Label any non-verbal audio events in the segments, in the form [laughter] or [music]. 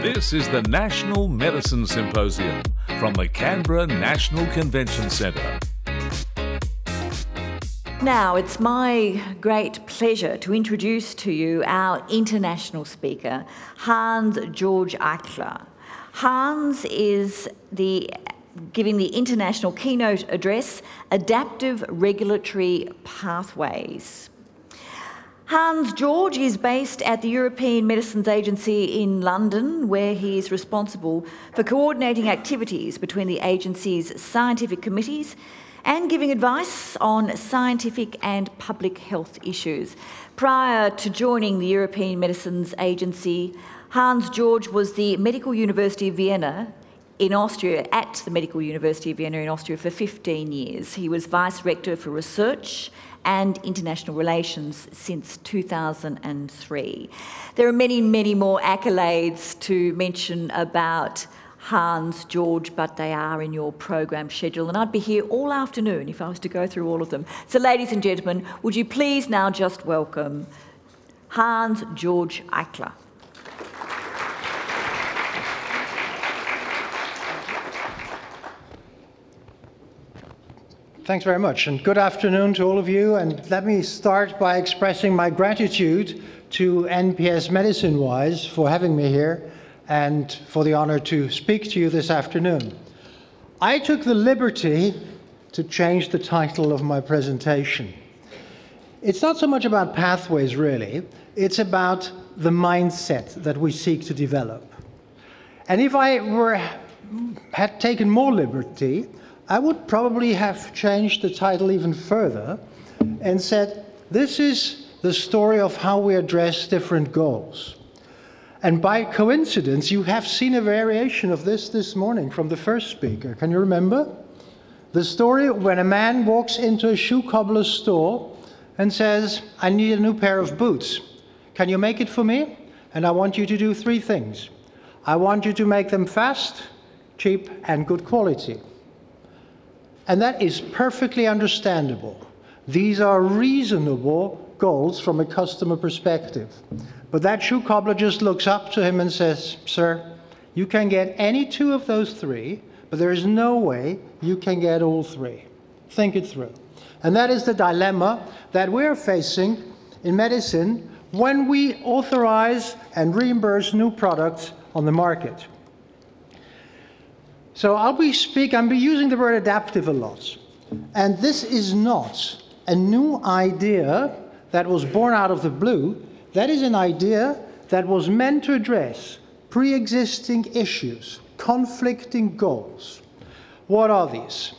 This is the National Medicine Symposium from the Canberra National Convention Centre. Now, it's my great pleasure to introduce to you our international speaker, Hans Georg Eichler. Hans is the giving the international keynote address, Adaptive Regulatory Pathways. Hans George is based at the European Medicines Agency in London, where he is responsible for coordinating activities between the agency's scientific committees and giving advice on scientific and public health issues. Prior to joining the European Medicines Agency, Hans George was the Medical University of Vienna in Austria, at the Medical University of Vienna in Austria for 15 years. He was Vice Rector for Research and International Relations since 2003. There are many, many more accolades to mention about Hans, Georg, but they are in your program schedule, and I'd be here all afternoon if I was to go through all of them. So, ladies and gentlemen, would you please now just welcome Hans Georg Eichler. Thanks very much, and good afternoon to all of you. And let me start by expressing my gratitude to NPS Medicine Wise for having me here and for the honor to speak to you this afternoon. I took the liberty to change the title of my presentation. It's not so much about pathways, really, it's about the mindset that we seek to develop. And if I were, had taken more liberty, I would probably have changed the title even further and said, This is the story of how we address different goals. And by coincidence, you have seen a variation of this this morning from the first speaker. Can you remember? The story when a man walks into a shoe cobbler's store and says, I need a new pair of boots. Can you make it for me? And I want you to do three things. I want you to make them fast, cheap, and good quality. And that is perfectly understandable. These are reasonable goals from a customer perspective. But that shoe cobbler just looks up to him and says, Sir, you can get any two of those three, but there is no way you can get all three. Think it through. And that is the dilemma that we're facing in medicine when we authorize and reimburse new products on the market. So I'll be speak, I'll be using the word adaptive a lot. And this is not a new idea that was born out of the blue. That is an idea that was meant to address pre-existing issues, conflicting goals. What are these?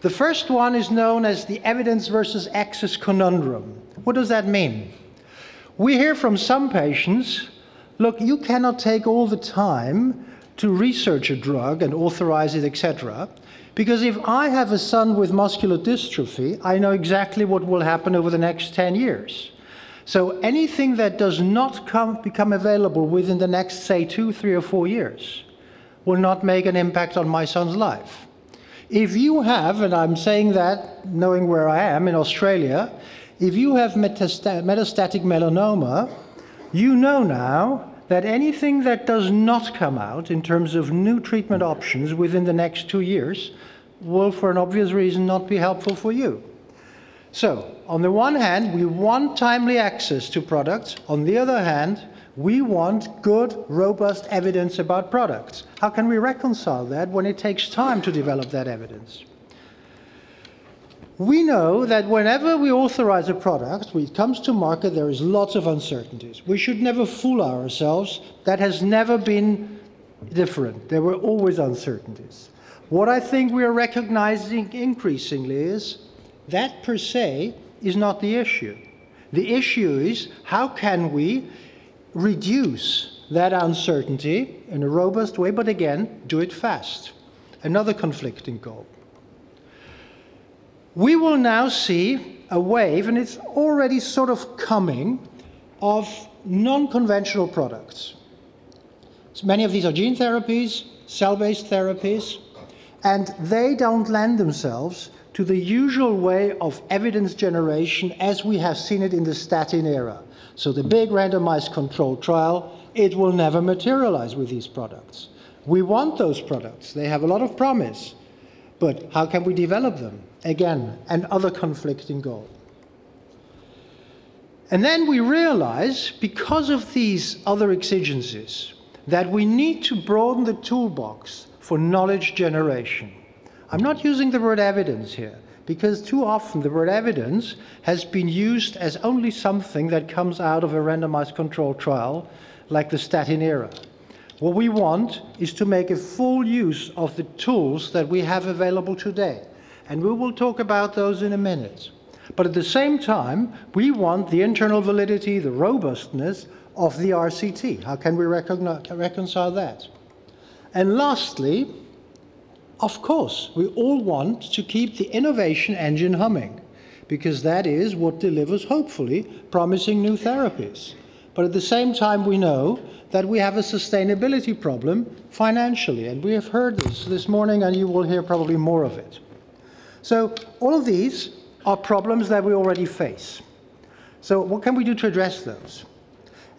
The first one is known as the evidence versus access conundrum. What does that mean? We hear from some patients, look, you cannot take all the time to research a drug and authorize it, etc. Because if I have a son with muscular dystrophy, I know exactly what will happen over the next 10 years. So anything that does not come, become available within the next, say, two, three, or four years will not make an impact on my son's life. If you have, and I'm saying that knowing where I am in Australia, if you have metastatic melanoma, you know now that anything that does not come out in terms of new treatment options within the next two years will, for an obvious reason, not be helpful for you. So, on the one hand, we want timely access to products. On the other hand, we want good, robust evidence about products. How can we reconcile that when it takes time to develop that evidence? We know that whenever we authorize a product, when it comes to market, there is lots of uncertainties. We should never fool ourselves. That has never been different. There were always uncertainties. What I think we are recognizing increasingly is that per se is not the issue. The issue is how can we reduce that uncertainty in a robust way, but again, do it fast. Another conflicting goal we will now see a wave, and it's already sort of coming, of non conventional products. So many of these are gene therapies, cell based therapies, and they don't lend themselves to the usual way of evidence generation as we have seen it in the statin era. So the big randomized controlled trial, it will never materialize with these products. We want those products. They have a lot of promise. But how can we develop them? Again, another conflicting goal. And then we realize, because of these other exigencies, that we need to broaden the toolbox for knowledge generation. I'm not using the word evidence here, because too often the word evidence has been used as only something that comes out of a randomized controlled trial, like the statin era. What we want is to make a full use of the tools that we have available today. And we will talk about those in a minute. But at the same time, we want the internal validity, the robustness of the RCT. How can we reconcile that? And lastly, of course, we all want to keep the innovation engine humming because that is what delivers, hopefully, promising new therapies. But at the same time, we know that we have a sustainability problem financially. And we have heard this this morning, and you will hear probably more of it. So, all of these are problems that we already face. So, what can we do to address those?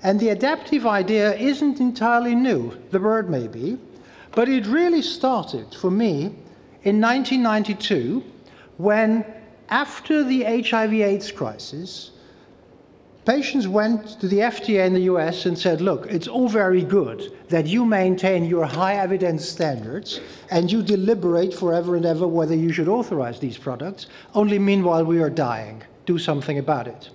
And the adaptive idea isn't entirely new, the word may be, but it really started for me in 1992 when, after the HIV AIDS crisis, Patients went to the FDA in the US and said, look, it's all very good that you maintain your high evidence standards and you deliberate forever and ever whether you should authorize these products, only meanwhile we are dying. Do something about it.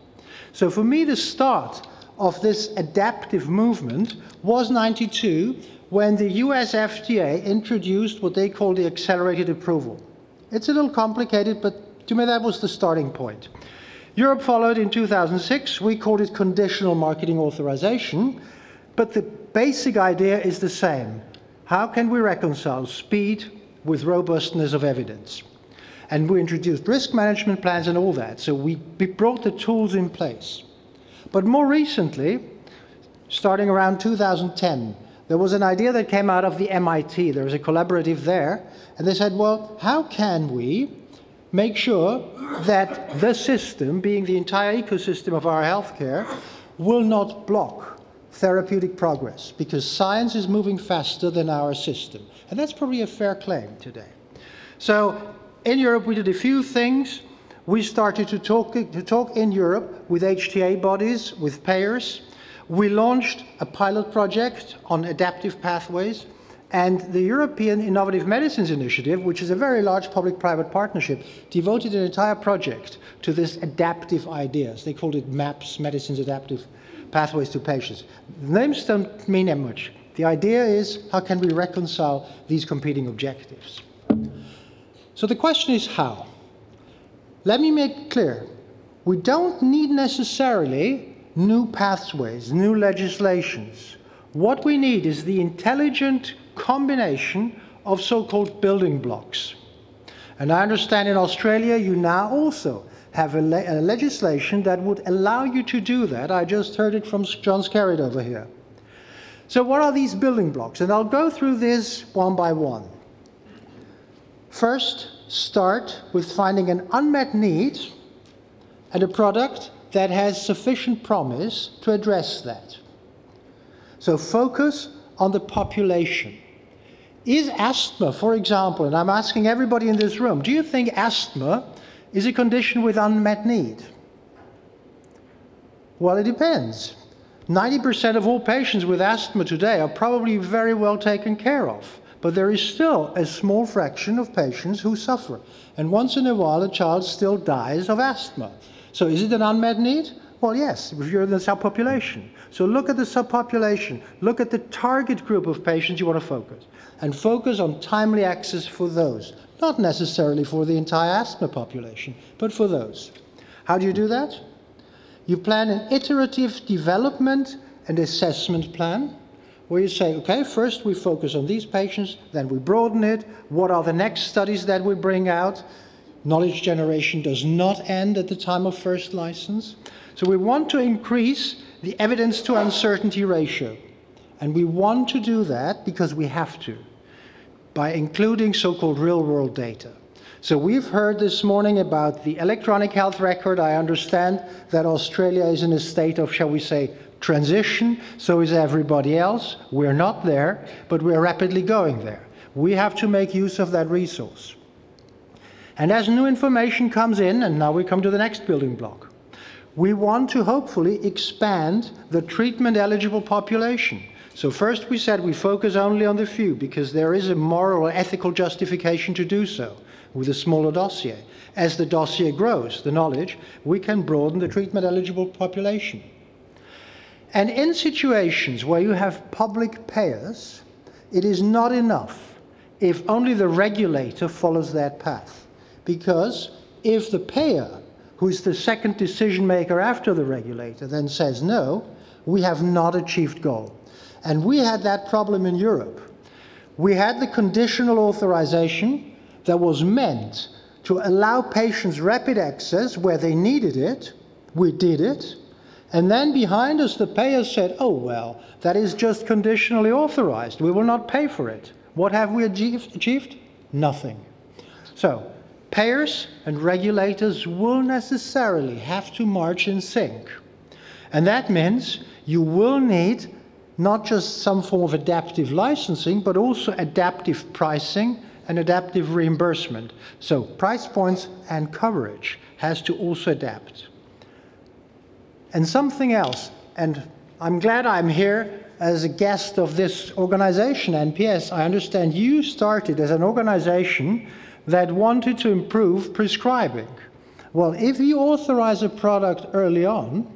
So for me, the start of this adaptive movement was 92 when the US FDA introduced what they call the accelerated approval. It's a little complicated, but to me that was the starting point. Europe followed in 2006. We called it conditional marketing authorization, but the basic idea is the same. How can we reconcile speed with robustness of evidence? And we introduced risk management plans and all that. So we, we brought the tools in place. But more recently, starting around 2010, there was an idea that came out of the MIT. There was a collaborative there. And they said, well, how can we make sure that the system, being the entire ecosystem of our healthcare, will not block therapeutic progress because science is moving faster than our system. And that's probably a fair claim today. So in Europe, we did a few things. We started to talk, to talk in Europe with HTA bodies, with payers. We launched a pilot project on adaptive pathways. And the European Innovative Medicines Initiative, which is a very large public private partnership, devoted an entire project to this adaptive ideas. They called it MAPPs, Medicines Adaptive Pathways to Patients. The names don't mean that much. The idea is how can we reconcile these competing objectives? So the question is how? Let me make clear we don't need necessarily new pathways, new legislations. What we need is the intelligent combination of so-called building blocks. And I understand in Australia you now also have a, le a, legislation that would allow you to do that. I just heard it from John Skerritt over here. So what are these building blocks? And I'll go through this one by one. First, start with finding an unmet need and a product that has sufficient promise to address that. So focus on the population. Is asthma, for example, and I'm asking everybody in this room, do you think asthma is a condition with unmet need? Well, it depends. 90% of all patients with asthma today are probably very well taken care of, but there is still a small fraction of patients who suffer. And once in a while, a child still dies of asthma. So is it an unmet need? Well, yes, if you're in the subpopulation. So look at the subpopulation, look at the target group of patients you want to focus and focus on timely access for those, not necessarily for the entire asthma population, but for those. How do you do that? You plan an iterative development and assessment plan where you say, okay, first we focus on these patients, then we broaden it. What are the next studies that we bring out? Knowledge generation does not end at the time of first license. So we want to increase the evidence to uncertainty ratio. And we want to do that because we have to, by including so called real world data. So we've heard this morning about the electronic health record. I understand that Australia is in a state of, shall we say, transition. So is everybody else. We're not there, but we're rapidly going there. We have to make use of that resource. And as new information comes in, and now we come to the next building block, we want to hopefully expand the treatment eligible population. So, first we said we focus only on the few because there is a moral or ethical justification to do so with a smaller dossier. As the dossier grows, the knowledge, we can broaden the treatment eligible population. And in situations where you have public payers, it is not enough if only the regulator follows that path. Because if the payer, who is the second decision maker after the regulator, then says no, we have not achieved goal. And we had that problem in Europe. We had the conditional authorization that was meant to allow patients rapid access where they needed it. We did it. And then behind us, the payers said, oh, well, that is just conditionally authorized. We will not pay for it. What have we achieved? Nothing. So, payers and regulators will necessarily have to march in sync. And that means you will need not just some form of adaptive licensing, but also adaptive pricing and adaptive reimbursement. So price points and coverage has to also adapt. And something else, and I'm glad I'm here as a guest of this organization, NPS. I understand you started as an organization that wanted to improve prescribing. Well, if you authorize a product early on,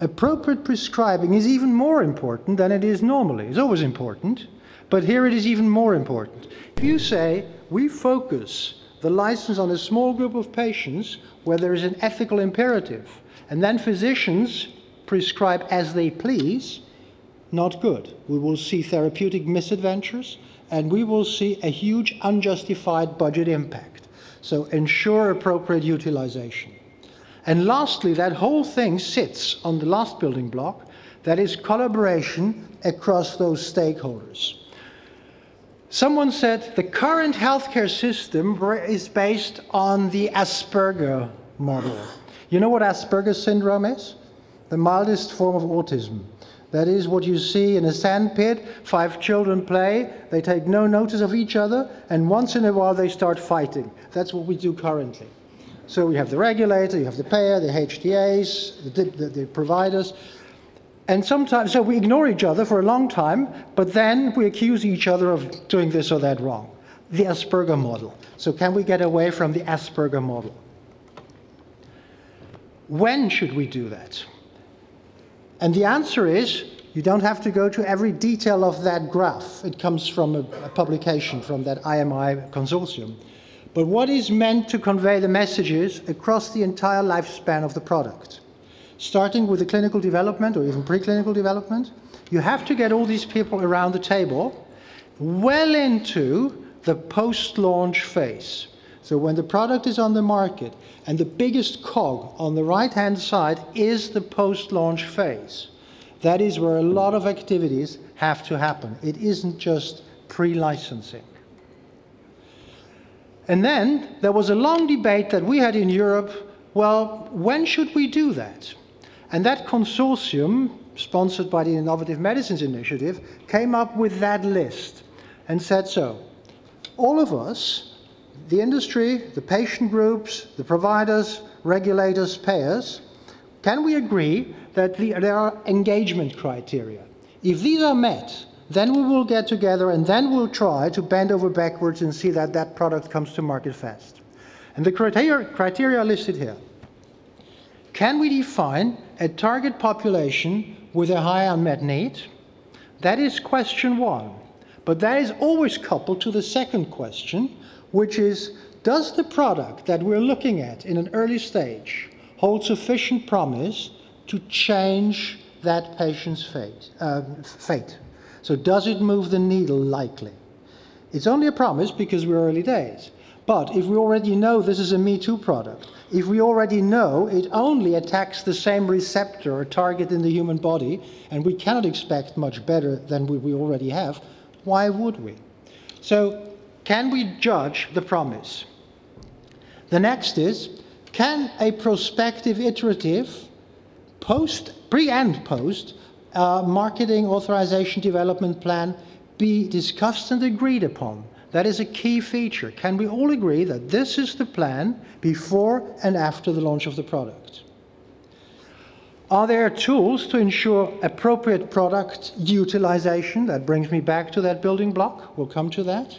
appropriate prescribing is even more important than it is normally. It's always important, but here it is even more important. If you say we focus the license on a small group of patients where there is an ethical imperative, and then physicians prescribe as they please, not good. We will see therapeutic misadventures and we will see a huge unjustified budget impact. So ensure appropriate utilization. And lastly, that whole thing sits on the last building block that is collaboration across those stakeholders. Someone said the current healthcare system is based on the Asperger model. You know what Asperger syndrome is? The mildest form of autism. That is what you see in a sandpit. Five children play, they take no notice of each other, and once in a while they start fighting. That's what we do currently. So we have the regulator, you have the payer, the HTAs, the, the, the providers, and sometimes, so we ignore each other for a long time, but then we accuse each other of doing this or that wrong. The Asperger model. So, can we get away from the Asperger model? When should we do that? And the answer is you don't have to go to every detail of that graph. It comes from a, a publication from that IMI consortium. But what is meant to convey the messages across the entire lifespan of the product? starting with the clinical development or even preclinical development. You have to get all these people around the table well into the post launch phase. So, when the product is on the market, and the biggest cog on the right hand side is the post launch phase. That is where a lot of activities have to happen. It isn't just pre licensing. And then there was a long debate that we had in Europe well, when should we do that? And that consortium, sponsored by the Innovative Medicines Initiative, came up with that list and said so. All of us, the industry, the patient groups, the providers, regulators, payers, can we agree that the, there are engagement criteria? If these are met, then we will get together and then we'll try to bend over backwards and see that that product comes to market fast. And the criteria, criteria are listed here. Can we define a target population with a high unmet need? That is question one. But that is always coupled to the second question, which is Does the product that we're looking at in an early stage hold sufficient promise to change that patient's fate? Uh, fate? So, does it move the needle likely? It's only a promise because we're early days. But if we already know this is a Me Too product, if we already know it only attacks the same receptor or target in the human body, and we cannot expect much better than we, we already have, why would we? So, can we judge the promise? The next is can a prospective iterative post, pre and post uh, marketing authorization development plan be discussed and agreed upon? That is a key feature. Can we all agree that this is the plan before and after the launch of the product? Are there tools to ensure appropriate product utilization? That brings me back to that building block. We'll come to that.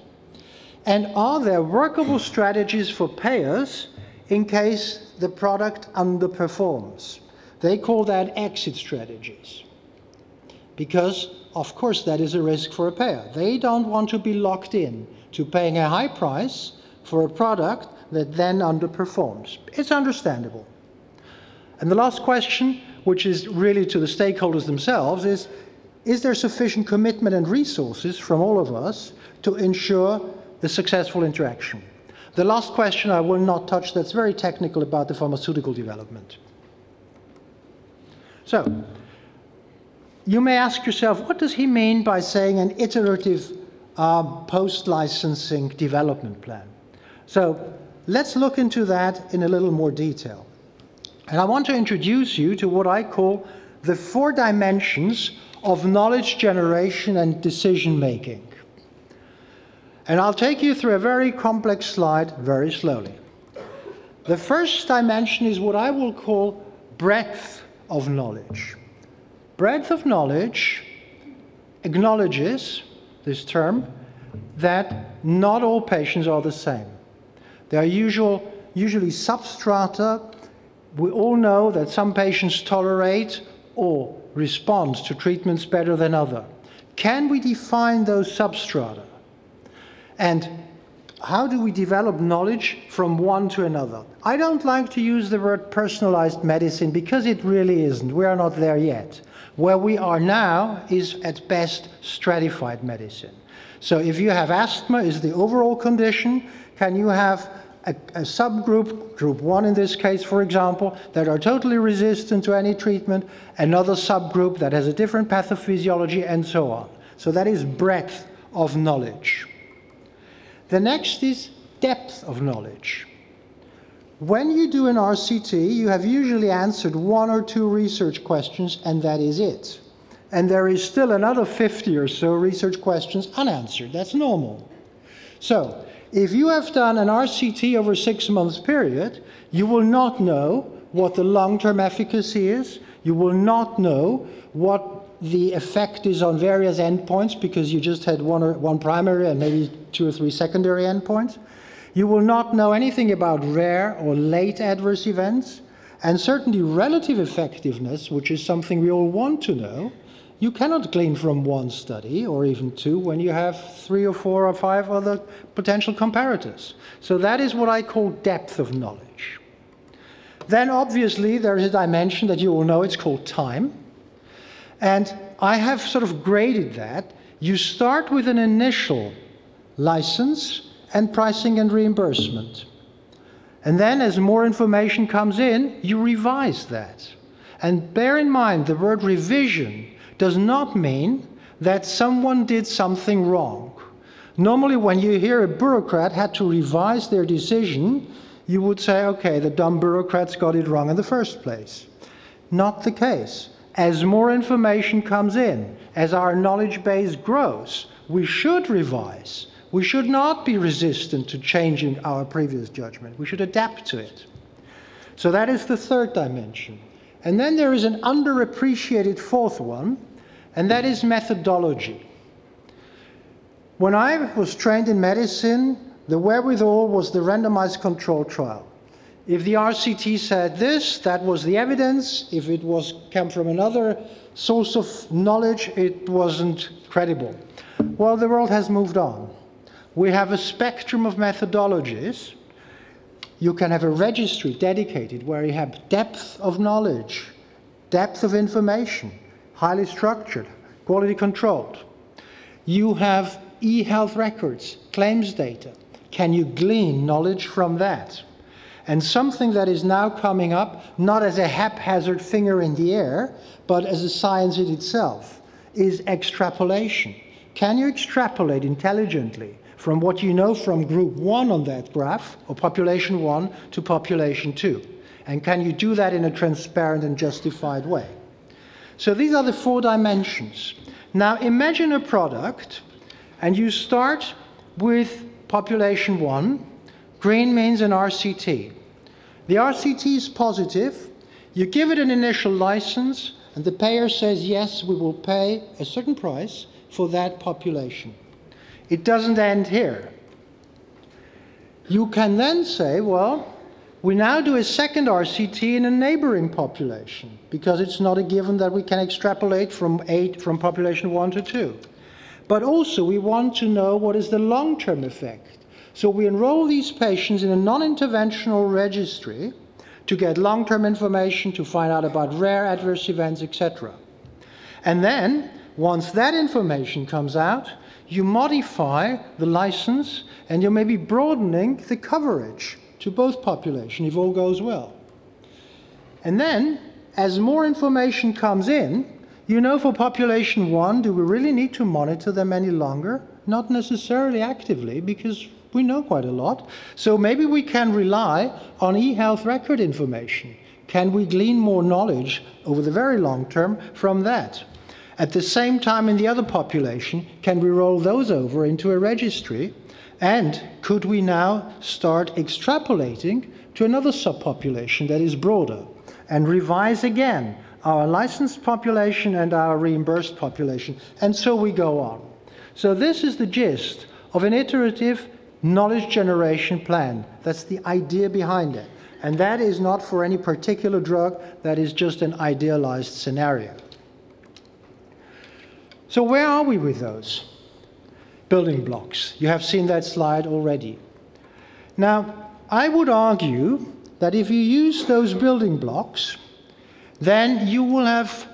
And are there workable strategies for payers in case the product underperforms? They call that exit strategies. Because, of course, that is a risk for a payer. They don't want to be locked in to paying a high price for a product that then underperforms. It's understandable. And the last question, which is really to the stakeholders themselves, is is there sufficient commitment and resources from all of us to ensure the successful interaction? The last question I will not touch, that's very technical about the pharmaceutical development. So, you may ask yourself, what does he mean by saying an iterative uh, post licensing development plan. So let's look into that in a little more detail. And I want to introduce you to what I call the four dimensions of knowledge generation and decision making. And I'll take you through a very complex slide very slowly. The first dimension is what I will call breadth of knowledge. Breadth of knowledge acknowledges this term, that not all patients are the same. There are usual, usually substrata. We all know that some patients tolerate or respond to treatments better than others. Can we define those substrata? And how do we develop knowledge from one to another? I don't like to use the word personalized medicine because it really isn't. We are not there yet. Where we are now is at best stratified medicine. So if you have asthma is the overall condition, can you have a, a, subgroup, group one in this case, for example, that are totally resistant to any treatment, another subgroup that has a different pathophysiology, and so on. So that is breadth of knowledge. The next is depth of knowledge. When you do an RCT, you have usually answered one or two research questions, and that is it. And there is still another 50 or so research questions unanswered. That's normal. So, if you have done an RCT over six months period, you will not know what the long term efficacy is. You will not know what the effect is on various endpoints because you just had one, or, one primary and maybe two or three secondary endpoints. You will not know anything about rare or late adverse events, and certainly relative effectiveness, which is something we all want to know. You cannot glean from one study or even two when you have three or four or five other potential comparators. So that is what I call depth of knowledge. Then obviously there is a dimension that you all know, it's called time. And I have sort of graded that. You start with an initial license and pricing and reimbursement. And then, as more information comes in, you revise that. And bear in mind, the word revision does not mean that someone did something wrong. Normally, when you hear a bureaucrat had to revise their decision, you would say, okay, the dumb bureaucrats got it wrong in the first place. Not the case. As more information comes in, as our knowledge base grows, we should revise. We should not be resistant to changing our previous judgment. We should adapt to it. So that is the third dimension. And then there is an underappreciated fourth one, and that is methodology. When I was trained in medicine, the wherewithal was the randomized control trial. If the RCT said this, that was the evidence. If it was came from another source of knowledge, it wasn't credible. Well, the world has moved on. We have a spectrum of methodologies. You can have a registry dedicated where you have depth of knowledge, depth of information, highly structured, quality controlled. You have e health records, claims data. Can you glean knowledge from that? And something that is now coming up, not as a haphazard finger in the air, but as a science in itself, is extrapolation. Can you extrapolate intelligently from what you know from group one on that graph, or population one, to population two? And can you do that in a transparent and justified way? So these are the four dimensions. Now imagine a product, and you start with population one. Green means an RCT. The RCT is positive. You give it an initial license, and the payer says, yes, we will pay a certain price for that population. It doesn't end here. You can then say, well, we now do a second RCT in a neighboring population because it's not a given that we can extrapolate from eight from population one to two. But also we want to know what is the long-term effect. So we enroll these patients in a non-interventional registry to get long-term information, to find out about rare adverse events, etc. And then, once that information comes out, you modify the license and you may be broadening the coverage to both population if all goes well. And then, as more information comes in, you know for population one, do we really need to monitor them any longer? Not necessarily actively, because we know quite a lot. So maybe we can rely on e-health record information. Can we glean more knowledge over the very long term from that? At the same time, in the other population, can we roll those over into a registry and could we now start extrapolating to another subpopulation that is broader and revise again our licensed population and our reimbursed population? And so we go on. So, this is the gist of an iterative knowledge generation plan. That's the idea behind it. And that is not for any particular drug, that is just an idealized scenario. So, where are we with those? building blocks. You have seen that slide already. Now, I would argue that if you use those building blocks, then you will have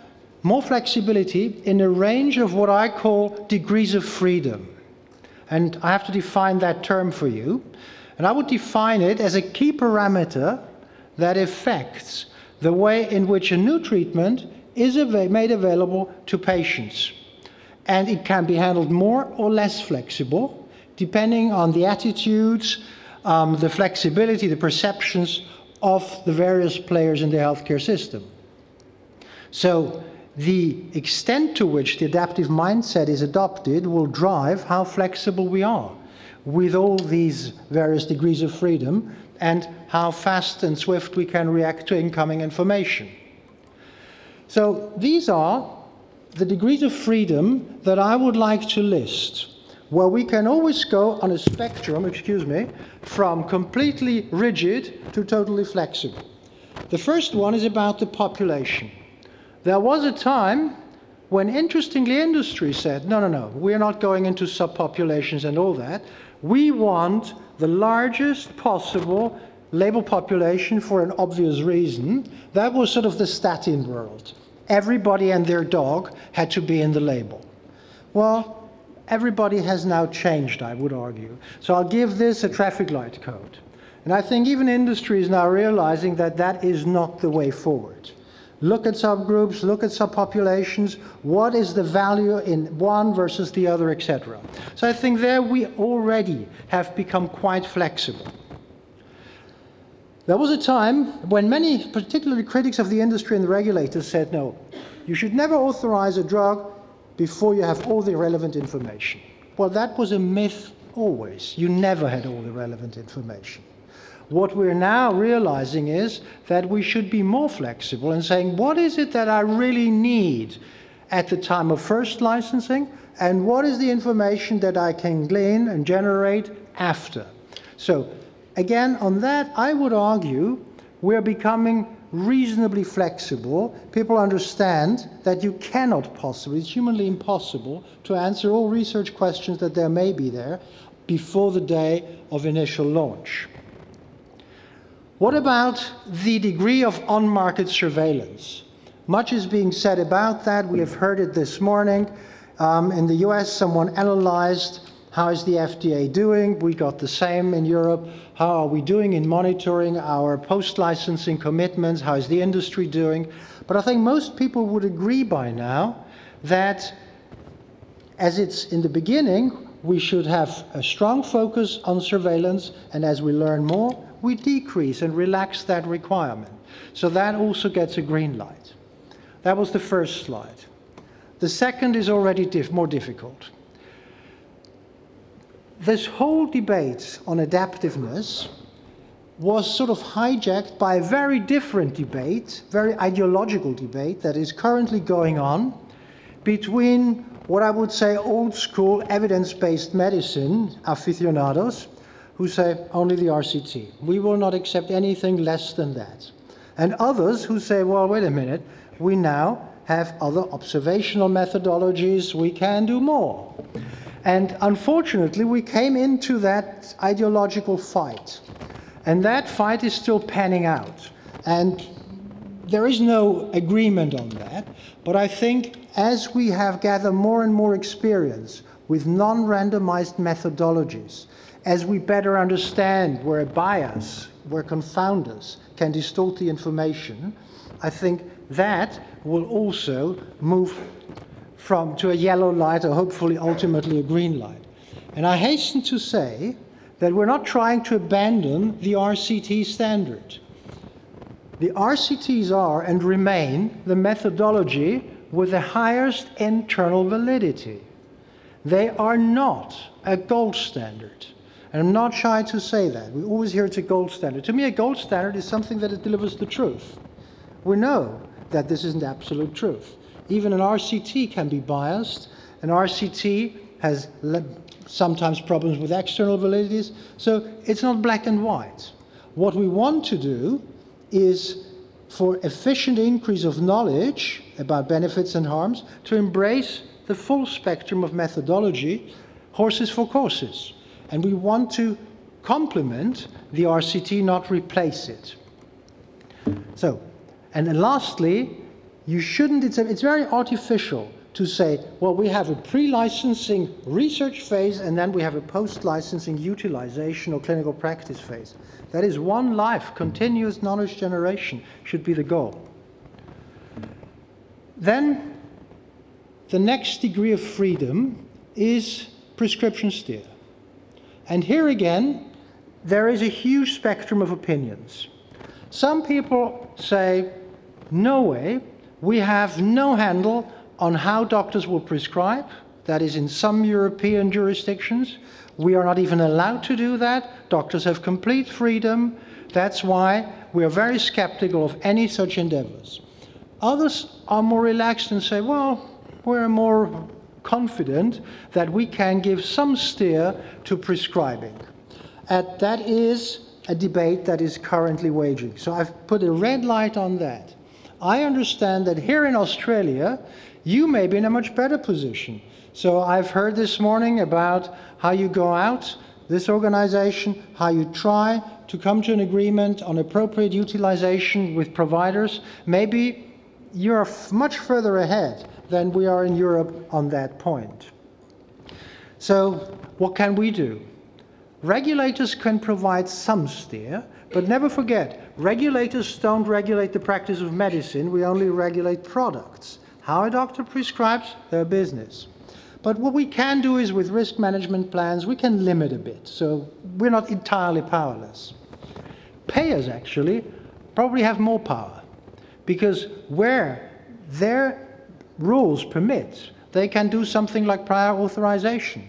more flexibility in a range of what I call degrees of freedom. And I have to define that term for you. And I would define it as a key parameter that affects the way in which a new treatment is made available to patients and it can be handled more or less flexible depending on the attitudes, um, the flexibility, the perceptions of the various players in the healthcare system. So, the extent to which the adaptive mindset is adopted will drive how flexible we are with all these various degrees of freedom and how fast and swift we can react to incoming information. So, these are the degrees of freedom that I would like to list, where we can always go on a spectrum, excuse me, from completely rigid to totally flexible. The first one is about the population. There was a time when, interestingly, industry said, no, no, no, we're not going into subpopulations and all that. We want the largest possible label population for an obvious reason. That was sort of the statin world everybody and their dog had to be in the label. Well, everybody has now changed, I would argue. So I'll give this a traffic light code. And I think even industry is now realizing that that is not the way forward. Look at subgroups, look at subpopulations, what is the value in one versus the other, etc. So I think there we already have become quite flexible. There was a time when many, particularly critics of the industry and the regulators, said no, you should never authorize a drug before you have all the relevant information. Well, that was a myth always. You never had all the relevant information. What we're now realizing is that we should be more flexible and saying, what is it that I really need at the time of first licensing, and what is the information that I can glean and generate after? So again, on that, I would argue we're becoming reasonably flexible. People understand that you cannot possibly, it's humanly impossible, to answer all research questions that there may be there before the day of initial launch. What about the degree of on market surveillance? Much is being said about that. We have heard it this morning. Um, in the US, someone analyzed how is the FDA doing? We got the same in Europe. How are we doing in monitoring our post licensing commitments? How is the industry doing? But I think most people would agree by now that, as it's in the beginning, we should have a strong focus on surveillance, and as we learn more, we decrease and relax that requirement. So that also gets a green light. That was the first slide. The second is already diff more difficult. This whole debate on adaptiveness was sort of hijacked by a very different debate, very ideological debate that is currently going on between what I would say old school evidence based medicine aficionados who say only the RCT. We will not accept anything less than that. And others who say, well, wait a minute, we now have other observational methodologies, we can do more. And unfortunately, we came into that ideological fight. And that fight is still panning out. And there is no agreement on that. But I think as we have gathered more and more experience with non randomized methodologies, as we better understand where a bias, where confounders can distort the information, I think that will also move from to a yellow light or hopefully ultimately a green light. And I hasten to say that we're not trying to abandon the RCT standard. The RCTs are and remain the methodology with the highest internal validity. They are not a gold standard. And I'm not shy to say that. We always hear it's a gold standard. To me, a gold standard is something that it delivers the truth. We know that this isn't absolute truth. Even an RCT can be biased. An RCT has sometimes problems with external validities. So it's not black and white. What we want to do is for efficient increase of knowledge about benefits and harms to embrace the full spectrum of methodology, horses for courses. And we want to complement the RCT, not replace it. So, and then lastly, you shouldn't, it's, a, it's very artificial to say, well, we have a pre licensing research phase and then we have a post licensing utilization or clinical practice phase. That is one life, continuous knowledge generation should be the goal. Then the next degree of freedom is prescription steer. And here again, there is a huge spectrum of opinions. Some people say, no way, we have no handle on how doctors will prescribe. That is, in some European jurisdictions, we are not even allowed to do that. Doctors have complete freedom. That's why we are very skeptical of any such endeavors. Others are more relaxed and say, well, we're more confident that we can give some steer to prescribing. And that is a debate that is currently waging. So I've put a red light on that. I understand that here in Australia, you may be in a much better position. So I've heard this morning about how you go out, this organization, how you try to come to an agreement on appropriate utilization with providers. Maybe you're much further ahead than we are in Europe on that point. So, what can we do? Regulators can provide some steer, but never forget, regulators don't regulate the practice of medicine, we only regulate products. How a doctor prescribes, their business. But what we can do is with risk management plans, we can limit a bit. So we're not entirely powerless. Payers actually probably have more power because where their rules permit, they can do something like prior authorization.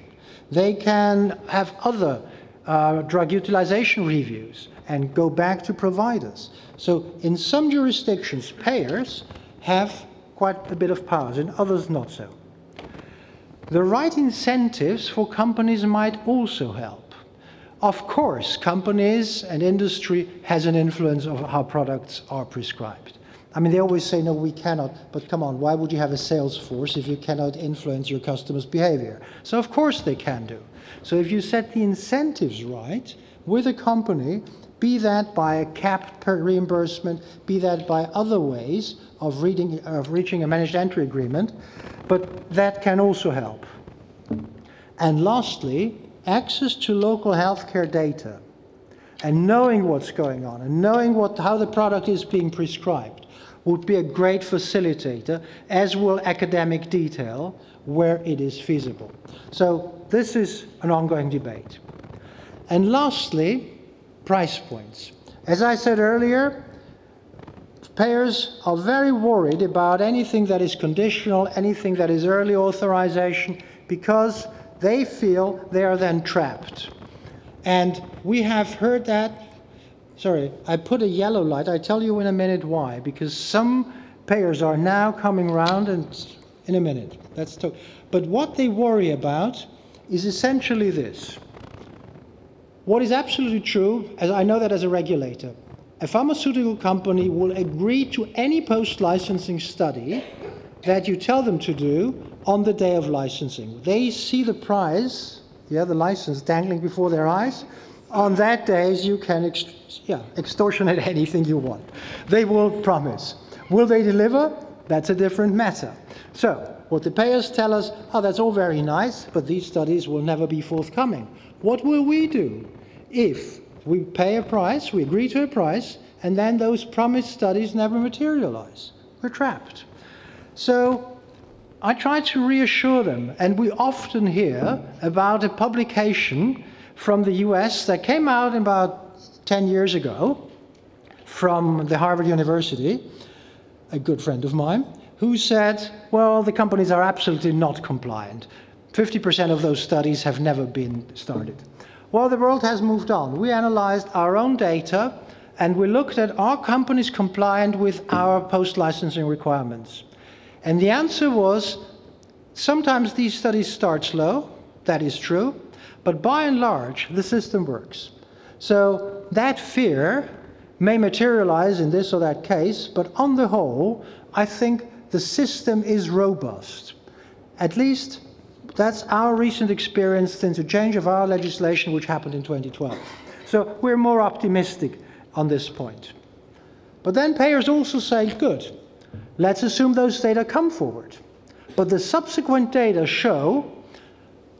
They can have other uh, drug utilization reviews and go back to providers. So in some jurisdictions, payers have quite a bit of powers, in others not so. The right incentives for companies might also help. Of course, companies and industry has an influence of how products are prescribed. I mean, they always say, no, we cannot, but come on, why would you have a sales force if you cannot influence your customers' behavior? So, of course, they can do. So, if you set the incentives right with a company, be that by a cap per reimbursement, be that by other ways of, reading, of reaching a managed entry agreement, but that can also help. And lastly, access to local healthcare data and knowing what's going on and knowing what, how the product is being prescribed would be a great facilitator, as will academic detail where it is feasible. So this is an ongoing debate. And lastly, price points. As I said earlier, payers are very worried about anything that is conditional, anything that is early authorization, because they feel they are then trapped. And we have heard that. Sorry, I put a yellow light. I tell you in a minute why. Because some payers are now coming around, and in a minute. That's but what they worry about is essentially this. What is absolutely true, as I know that as a regulator, a pharmaceutical company will agree to any post licensing study that you tell them to do on the day of licensing. They see the prize, yeah, the license dangling before their eyes. On that day, you can yeah, extortionate [laughs] anything you want. They will promise. Will they deliver? That's a different matter. So, what the payers tell us, oh, that's all very nice, but these studies will never be forthcoming. What will we do if we pay a price, we agree to a price, and then those promised studies never materialize. We're trapped. So I try to reassure them, and we often hear about a publication from the US that came out about 10 years ago from the Harvard University, a good friend of mine, who said, well, the companies are absolutely not compliant. 50% of those studies have never been started. Well, the world has moved on. We analyzed our own data and we looked at are companies compliant with our post licensing requirements? And the answer was sometimes these studies start slow, that is true, but by and large, the system works. So that fear may materialize in this or that case, but on the whole, I think the system is robust. At least that's our recent experience since the change of our legislation, which happened in 2012. So we're more optimistic on this point. But then payers also say, good, let's assume those data come forward. But the subsequent data show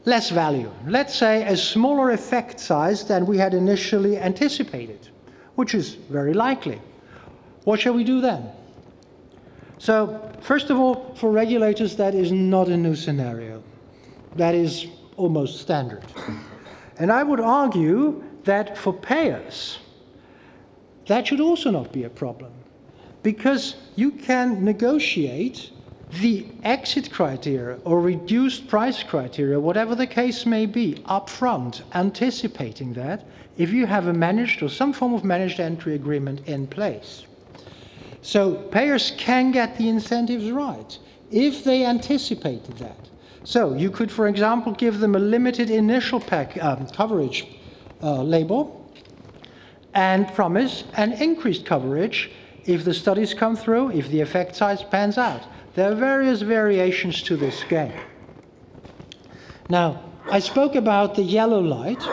less value. Let's say a smaller effect size than we had initially anticipated, which is very likely. What shall we do then? So, first of all, for regulators, that is not a new scenario that is almost standard. And I would argue that for payers, that should also not be a problem because you can negotiate the exit criteria or reduced price criteria, whatever the case may be, upfront, anticipating that if you have a managed or some form of managed entry agreement in place. So payers can get the incentives right if they anticipated that. So you could, for example, give them a limited initial pack, um, coverage uh, label and promise an increased coverage if the studies come through, if the effect size pans out. There are various variations to this game. Now, I spoke about the yellow light.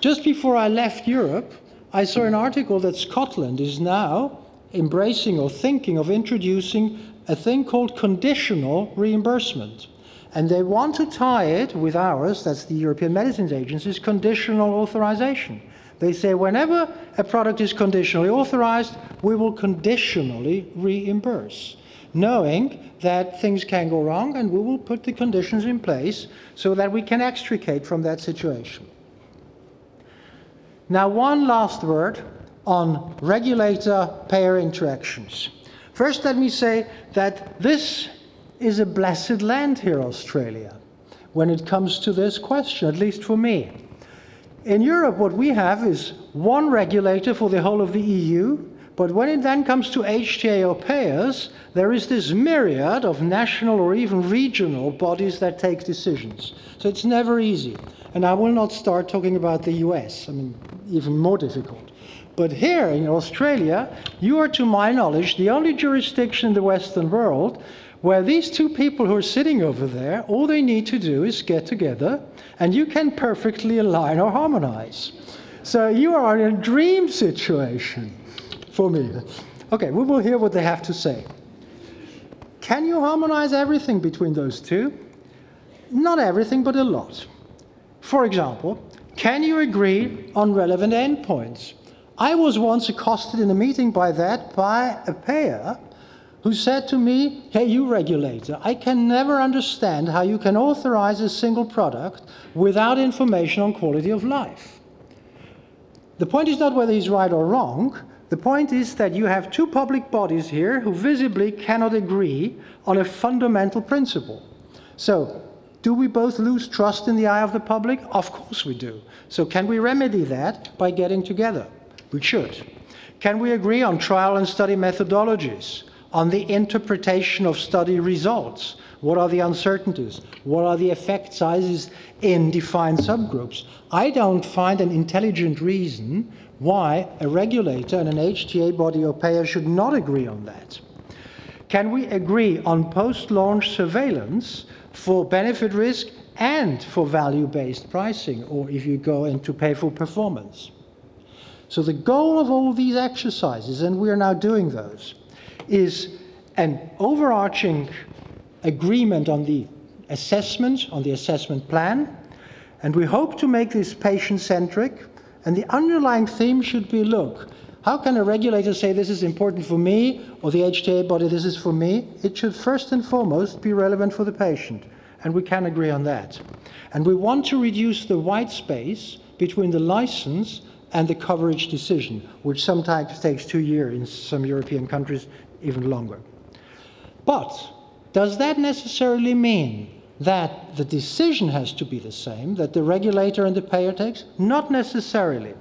Just before I left Europe, I saw an article that Scotland is now embracing or thinking of introducing a thing called conditional reimbursement. And they want to tie it with ours, that's the European Medicines Agency's conditional authorization. They say whenever a product is conditionally authorized, we will conditionally reimburse, knowing that things can go wrong and we will put the conditions in place so that we can extricate from that situation. Now, one last word on regulator payer interactions. First, let me say that this is a blessed land here, Australia, when it comes to this question, at least for me. In Europe, what we have is one regulator for the whole of the EU, but when it then comes to HTA or payers, there is this myriad of national or even regional bodies that take decisions. So it's never easy. And I will not start talking about the US, I mean, even more difficult. But here in Australia, you are, to my knowledge, the only jurisdiction in the Western world where these two people who are sitting over there, all they need to do is get together and you can perfectly align or harmonize. So you are in a dream situation for me. Okay, we will hear what they have to say. Can you harmonize everything between those two? Not everything, but a lot. For example, can you agree on relevant endpoints? I was once accosted in a meeting by that by a payer who said to me, Hey, you regulator, I can never understand how you can authorize a single product without information on quality of life. The point is not whether he's right or wrong. The point is that you have two public bodies here who visibly cannot agree on a fundamental principle. So, do we both lose trust in the eye of the public? Of course we do. So, can we remedy that by getting together? We should. Can we agree on trial and study methodologies, on the interpretation of study results? What are the uncertainties? What are the effect sizes in defined subgroups? I don't find an intelligent reason why a regulator and an HTA body or payer should not agree on that. Can we agree on post launch surveillance for benefit risk and for value based pricing, or if you go into pay for performance? So, the goal of all these exercises, and we are now doing those, is an overarching agreement on the assessment, on the assessment plan, and we hope to make this patient centric. And the underlying theme should be look, how can a regulator say this is important for me, or the HTA body, this is for me? It should first and foremost be relevant for the patient, and we can agree on that. And we want to reduce the white space between the license and the coverage decision, which sometimes takes two years in some European countries, even longer. But does that necessarily mean that the decision has to be the same, that the regulator and the payer takes? Not necessarily.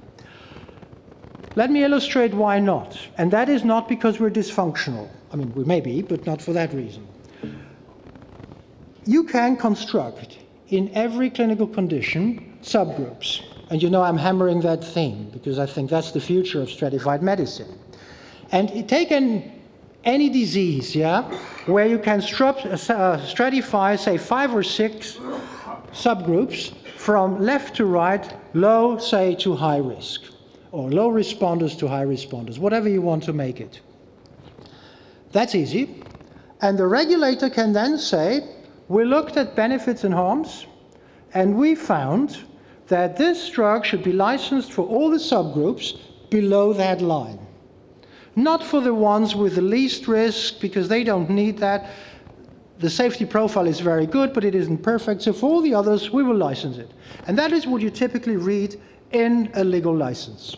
Let me illustrate why not. And that is not because we're dysfunctional. I mean, we may be, but not for that reason. You can construct in every clinical condition subgroups. And you know, I'm hammering that theme because I think that's the future of stratified medicine. And take an, any disease, yeah, where you can uh, stratify, say, five or six subgroups from left to right, low, say, to high risk, or low responders to high responders, whatever you want to make it. That's easy. And the regulator can then say, we looked at benefits and harms, and we found that this drug should be licensed for all the subgroups below that line. Not for the ones with the least risk, because they don't need that. The safety profile is very good, but it isn't perfect. So for all the others, we will license it. And that is what you typically read in a legal license.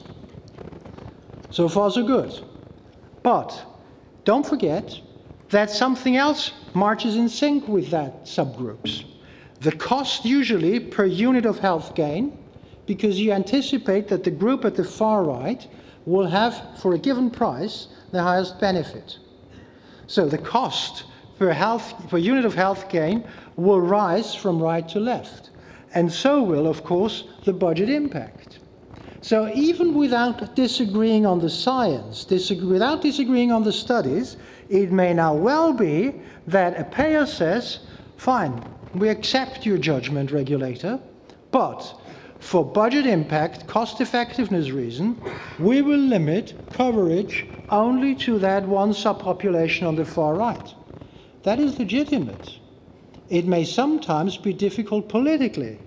So far, so good. But don't forget that something else marches in sync with that subgroups. The cost usually per unit of health gain, because you anticipate that the group at the far right will have, for a given price, the highest benefit. So the cost per, health, per unit of health gain will rise from right to left. And so will, of course, the budget impact. So even without disagreeing on the science, disagree, without disagreeing on the studies, it may now well be that a payer says, fine, we accept your judgment, regulator, but for budget impact, cost effectiveness reason, we will limit coverage only to that one subpopulation on the far right. That is legitimate. It may sometimes be difficult politically,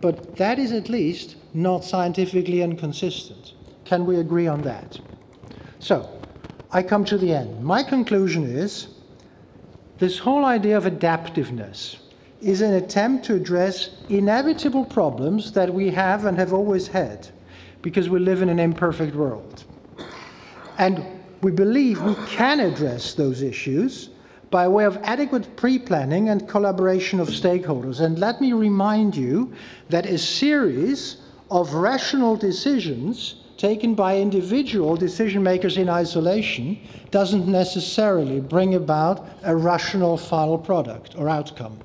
but that is at least not scientifically inconsistent. Can we agree on that? So, I come to the end. My conclusion is this whole idea of adaptiveness is an attempt to address inevitable problems that we have and have always had because we live in an imperfect world. And we believe we can address those issues by way of adequate pre planning and collaboration of stakeholders. And let me remind you that a series of rational decisions taken by individual decision makers in isolation doesn't necessarily bring about a rational final product or outcome.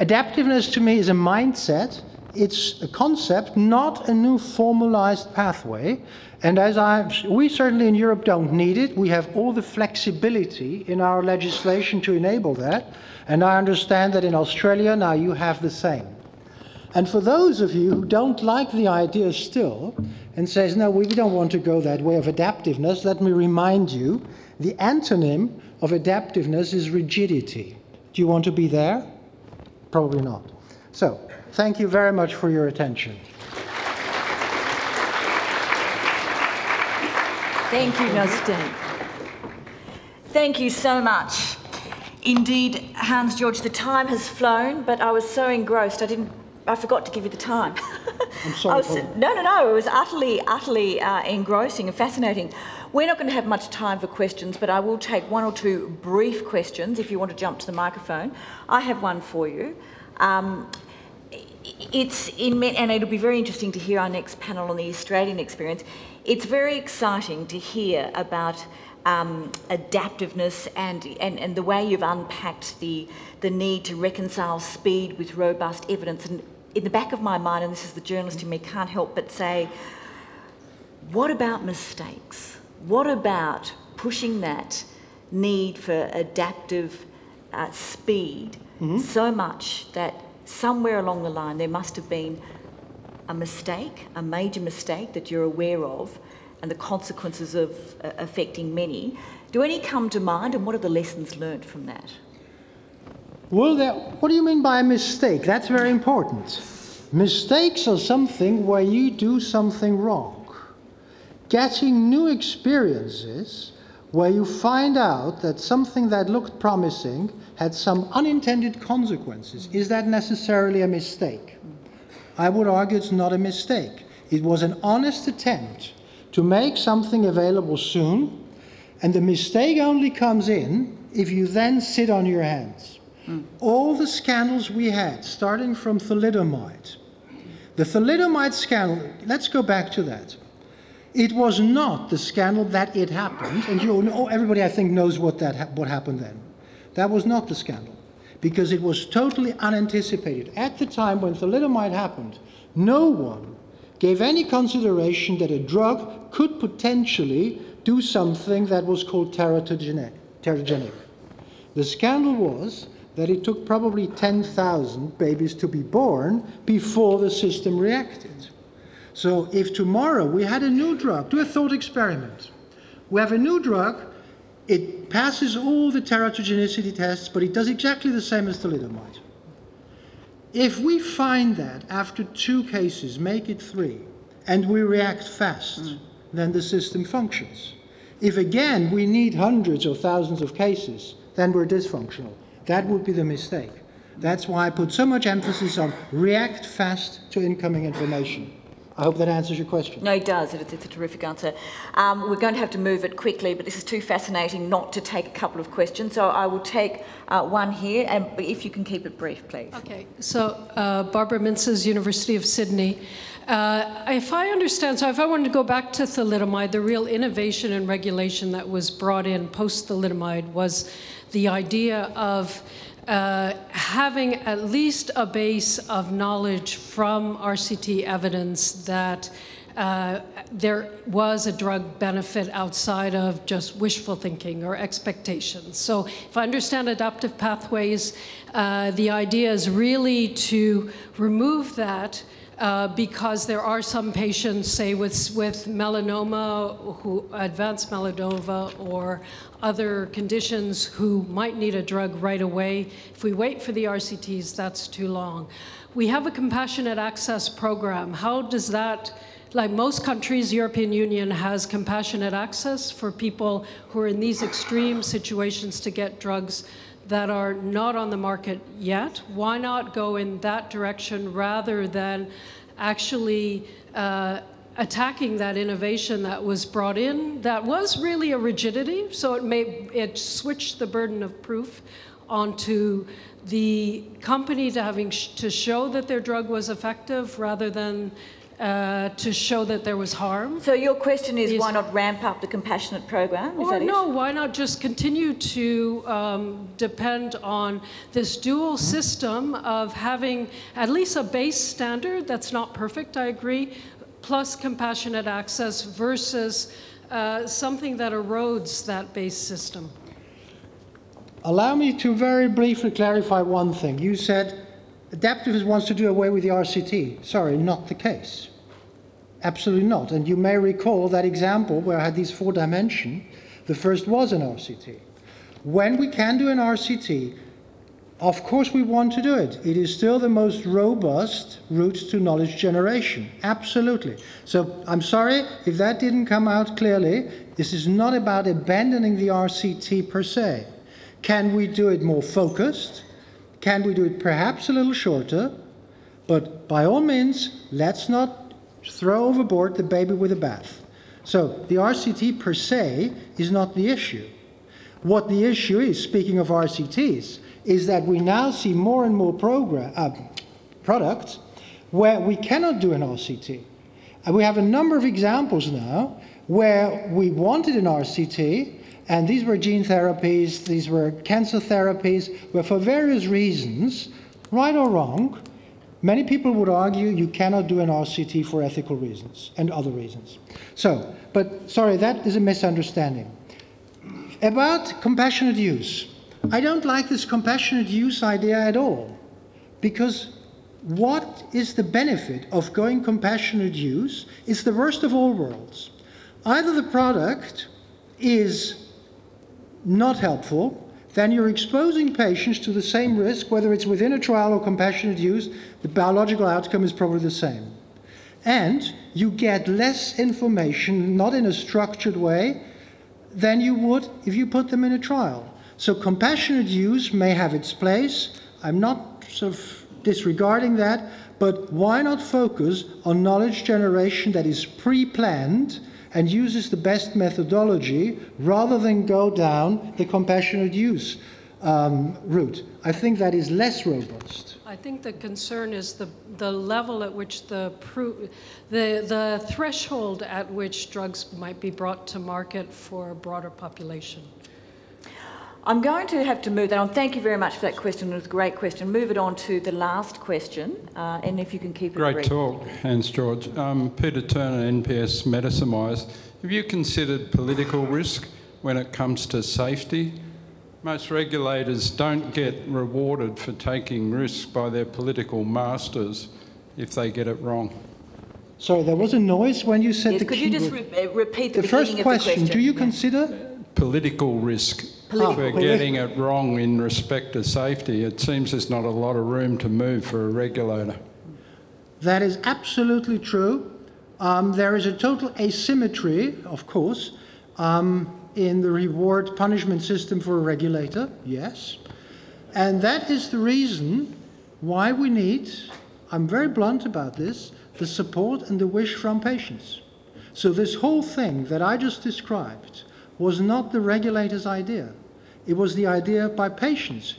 Adaptiveness to me is a mindset. It's a concept, not a new formalized pathway. And as I, we certainly in Europe don't need it. We have all the flexibility in our legislation to enable that. And I understand that in Australia now you have the same. And for those of you who don't like the idea still and says, no, we don't want to go that way of adaptiveness, let me remind you, the antonym of adaptiveness is rigidity. Do you want to be there? Probably not. So, thank you very much for your attention. Thank you, Nostin. Thank you so much. Indeed, Hans George, the time has flown, but I was so engrossed I didn't. I forgot to give you the time. I'm sorry. [laughs] was, no, no, no. It was utterly, utterly uh, engrossing and fascinating. We're not going to have much time for questions, but I will take one or two brief questions if you want to jump to the microphone. I have one for you. Um, it's in, and it'll be very interesting to hear our next panel on the Australian experience. It's very exciting to hear about um, adaptiveness and, and, and the way you've unpacked the, the need to reconcile speed with robust evidence. And in the back of my mind, and this is the journalist in me, can't help but say, what about mistakes? What about pushing that need for adaptive uh, speed mm-hmm. so much that somewhere along the line there must have been a mistake, a major mistake that you're aware of, and the consequences of uh, affecting many. Do any come to mind, and what are the lessons learned from that? Well, that, what do you mean by a mistake? That's very important. Mistakes are something where you do something wrong. Getting new experiences where you find out that something that looked promising had some unintended consequences. Is that necessarily a mistake? I would argue it's not a mistake. It was an honest attempt to make something available soon, and the mistake only comes in if you then sit on your hands. Mm. All the scandals we had, starting from thalidomide, the thalidomide scandal, let's go back to that. It was not the scandal that it happened, and you know, everybody I think knows what, that, what happened then. That was not the scandal, because it was totally unanticipated. At the time when thalidomide happened, no one gave any consideration that a drug could potentially do something that was called teratogenic. teratogenic. The scandal was that it took probably 10,000 babies to be born before the system reacted. So if tomorrow we had a new drug, do a thought experiment. We have a new drug, it passes all the teratogenicity tests, but it does exactly the same as thalidomide. If we find that after two cases, make it three, and we react fast, mm. then the system functions. If again we need hundreds or thousands of cases, then we're dysfunctional. That would be the mistake. That's why I put so much emphasis on react fast to incoming information. I hope that answers your question. No, it does. It's, it's a terrific answer. Um, we're going to have to move it quickly, but this is too fascinating not to take a couple of questions. So I will take uh, one here, and if you can keep it brief, please. Okay. So uh, Barbara Mintzes, University of Sydney. Uh, if I understand, so if I wanted to go back to thalidomide, the real innovation and regulation that was brought in post thalidomide was the idea of uh, having at least a base of knowledge from RCT evidence that uh, there was a drug benefit outside of just wishful thinking or expectations. So, if I understand adaptive pathways, uh, the idea is really to remove that uh, because there are some patients, say with, with melanoma, who advanced melanoma or other conditions who might need a drug right away. If we wait for the RCTs, that's too long. We have a compassionate access program. How does that, like most countries, European Union has compassionate access for people who are in these extreme situations to get drugs that are not on the market yet. Why not go in that direction rather than actually uh, attacking that innovation that was brought in that was really a rigidity so it made it switched the burden of proof onto the company to having sh- to show that their drug was effective rather than uh, to show that there was harm. So your question is, is why not ramp up the compassionate program? Is or no, why not just continue to um, depend on this dual system of having at least a base standard that's not perfect, I agree, plus compassionate access versus uh, something that erodes that base system? Allow me to very briefly clarify one thing. You said Adaptivist wants to do away with the RCT. Sorry, not the case. Absolutely not. And you may recall that example where I had these four dimensions. The first was an RCT. When we can do an RCT, of course we want to do it. It is still the most robust route to knowledge generation. Absolutely. So I'm sorry if that didn't come out clearly. This is not about abandoning the RCT per se. Can we do it more focused? Can we do it perhaps a little shorter? But by all means, let's not throw overboard the baby with the bath. So the RCT per se is not the issue. What the issue is, speaking of RCTs, is that we now see more and more uh, products where we cannot do an RCT. And we have a number of examples now where we wanted an RCT, and these were gene therapies, these were cancer therapies, where for various reasons, right or wrong, many people would argue you cannot do an RCT for ethical reasons and other reasons. So, but sorry, that is a misunderstanding. About compassionate use. I don't like this compassionate use idea at all because what is the benefit of going compassionate use? It's the worst of all worlds. Either the product is not helpful, then you're exposing patients to the same risk, whether it's within a trial or compassionate use, the biological outcome is probably the same. And you get less information, not in a structured way, than you would if you put them in a trial. So compassionate use may have its place. I'm not sort of disregarding that, but why not focus on knowledge generation that is pre planned and uses the best methodology rather than go down the compassionate use um, route? I think that is less robust. I think the concern is the, the level at which the, pro- the, the threshold at which drugs might be brought to market for a broader population. I'm going to have to move that on. Thank you very much for that question. It was a great question. Move it on to the last question, uh, and if you can keep it Great brief. talk, Hans George. Um, Peter Turner, NPS MedicineWise. Have you considered political risk when it comes to safety? Most regulators don't get rewarded for taking risks by their political masters if they get it wrong. Sorry, there was a noise when you said Yes, the could you just re- uh, repeat the, the first question, of the question? do you consider Political risk Political for risk. getting it wrong in respect to safety. It seems there's not a lot of room to move for a regulator. That is absolutely true. Um, there is a total asymmetry, of course, um, in the reward punishment system for a regulator, yes. And that is the reason why we need, I'm very blunt about this, the support and the wish from patients. So, this whole thing that I just described was not the regulator's idea, it was the idea by patients.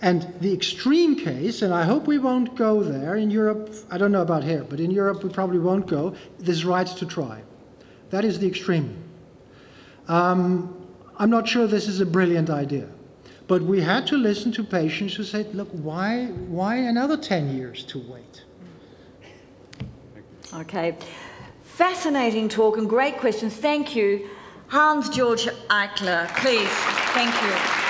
And the extreme case, and I hope we won't go there in Europe, I don't know about here, but in Europe we probably won't go, this right to try. That is the extreme. Um, I'm not sure this is a brilliant idea. But we had to listen to patients who said, look, why, why another 10 years to wait? Okay. Fascinating talk and great questions. Thank you. Hans George Eichler, please. Thank you.